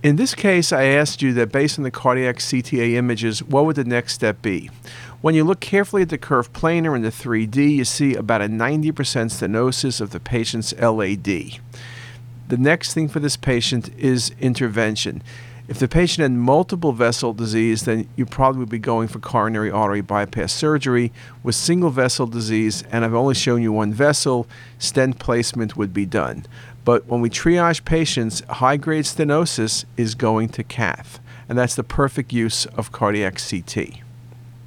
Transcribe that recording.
In this case, I asked you that based on the cardiac CTA images, what would the next step be? When you look carefully at the curve planar in the 3D, you see about a 90% stenosis of the patient's LAD. The next thing for this patient is intervention. If the patient had multiple vessel disease, then you probably would be going for coronary artery bypass surgery. With single vessel disease, and I've only shown you one vessel, stent placement would be done. But when we triage patients, high grade stenosis is going to cath, and that's the perfect use of cardiac CT.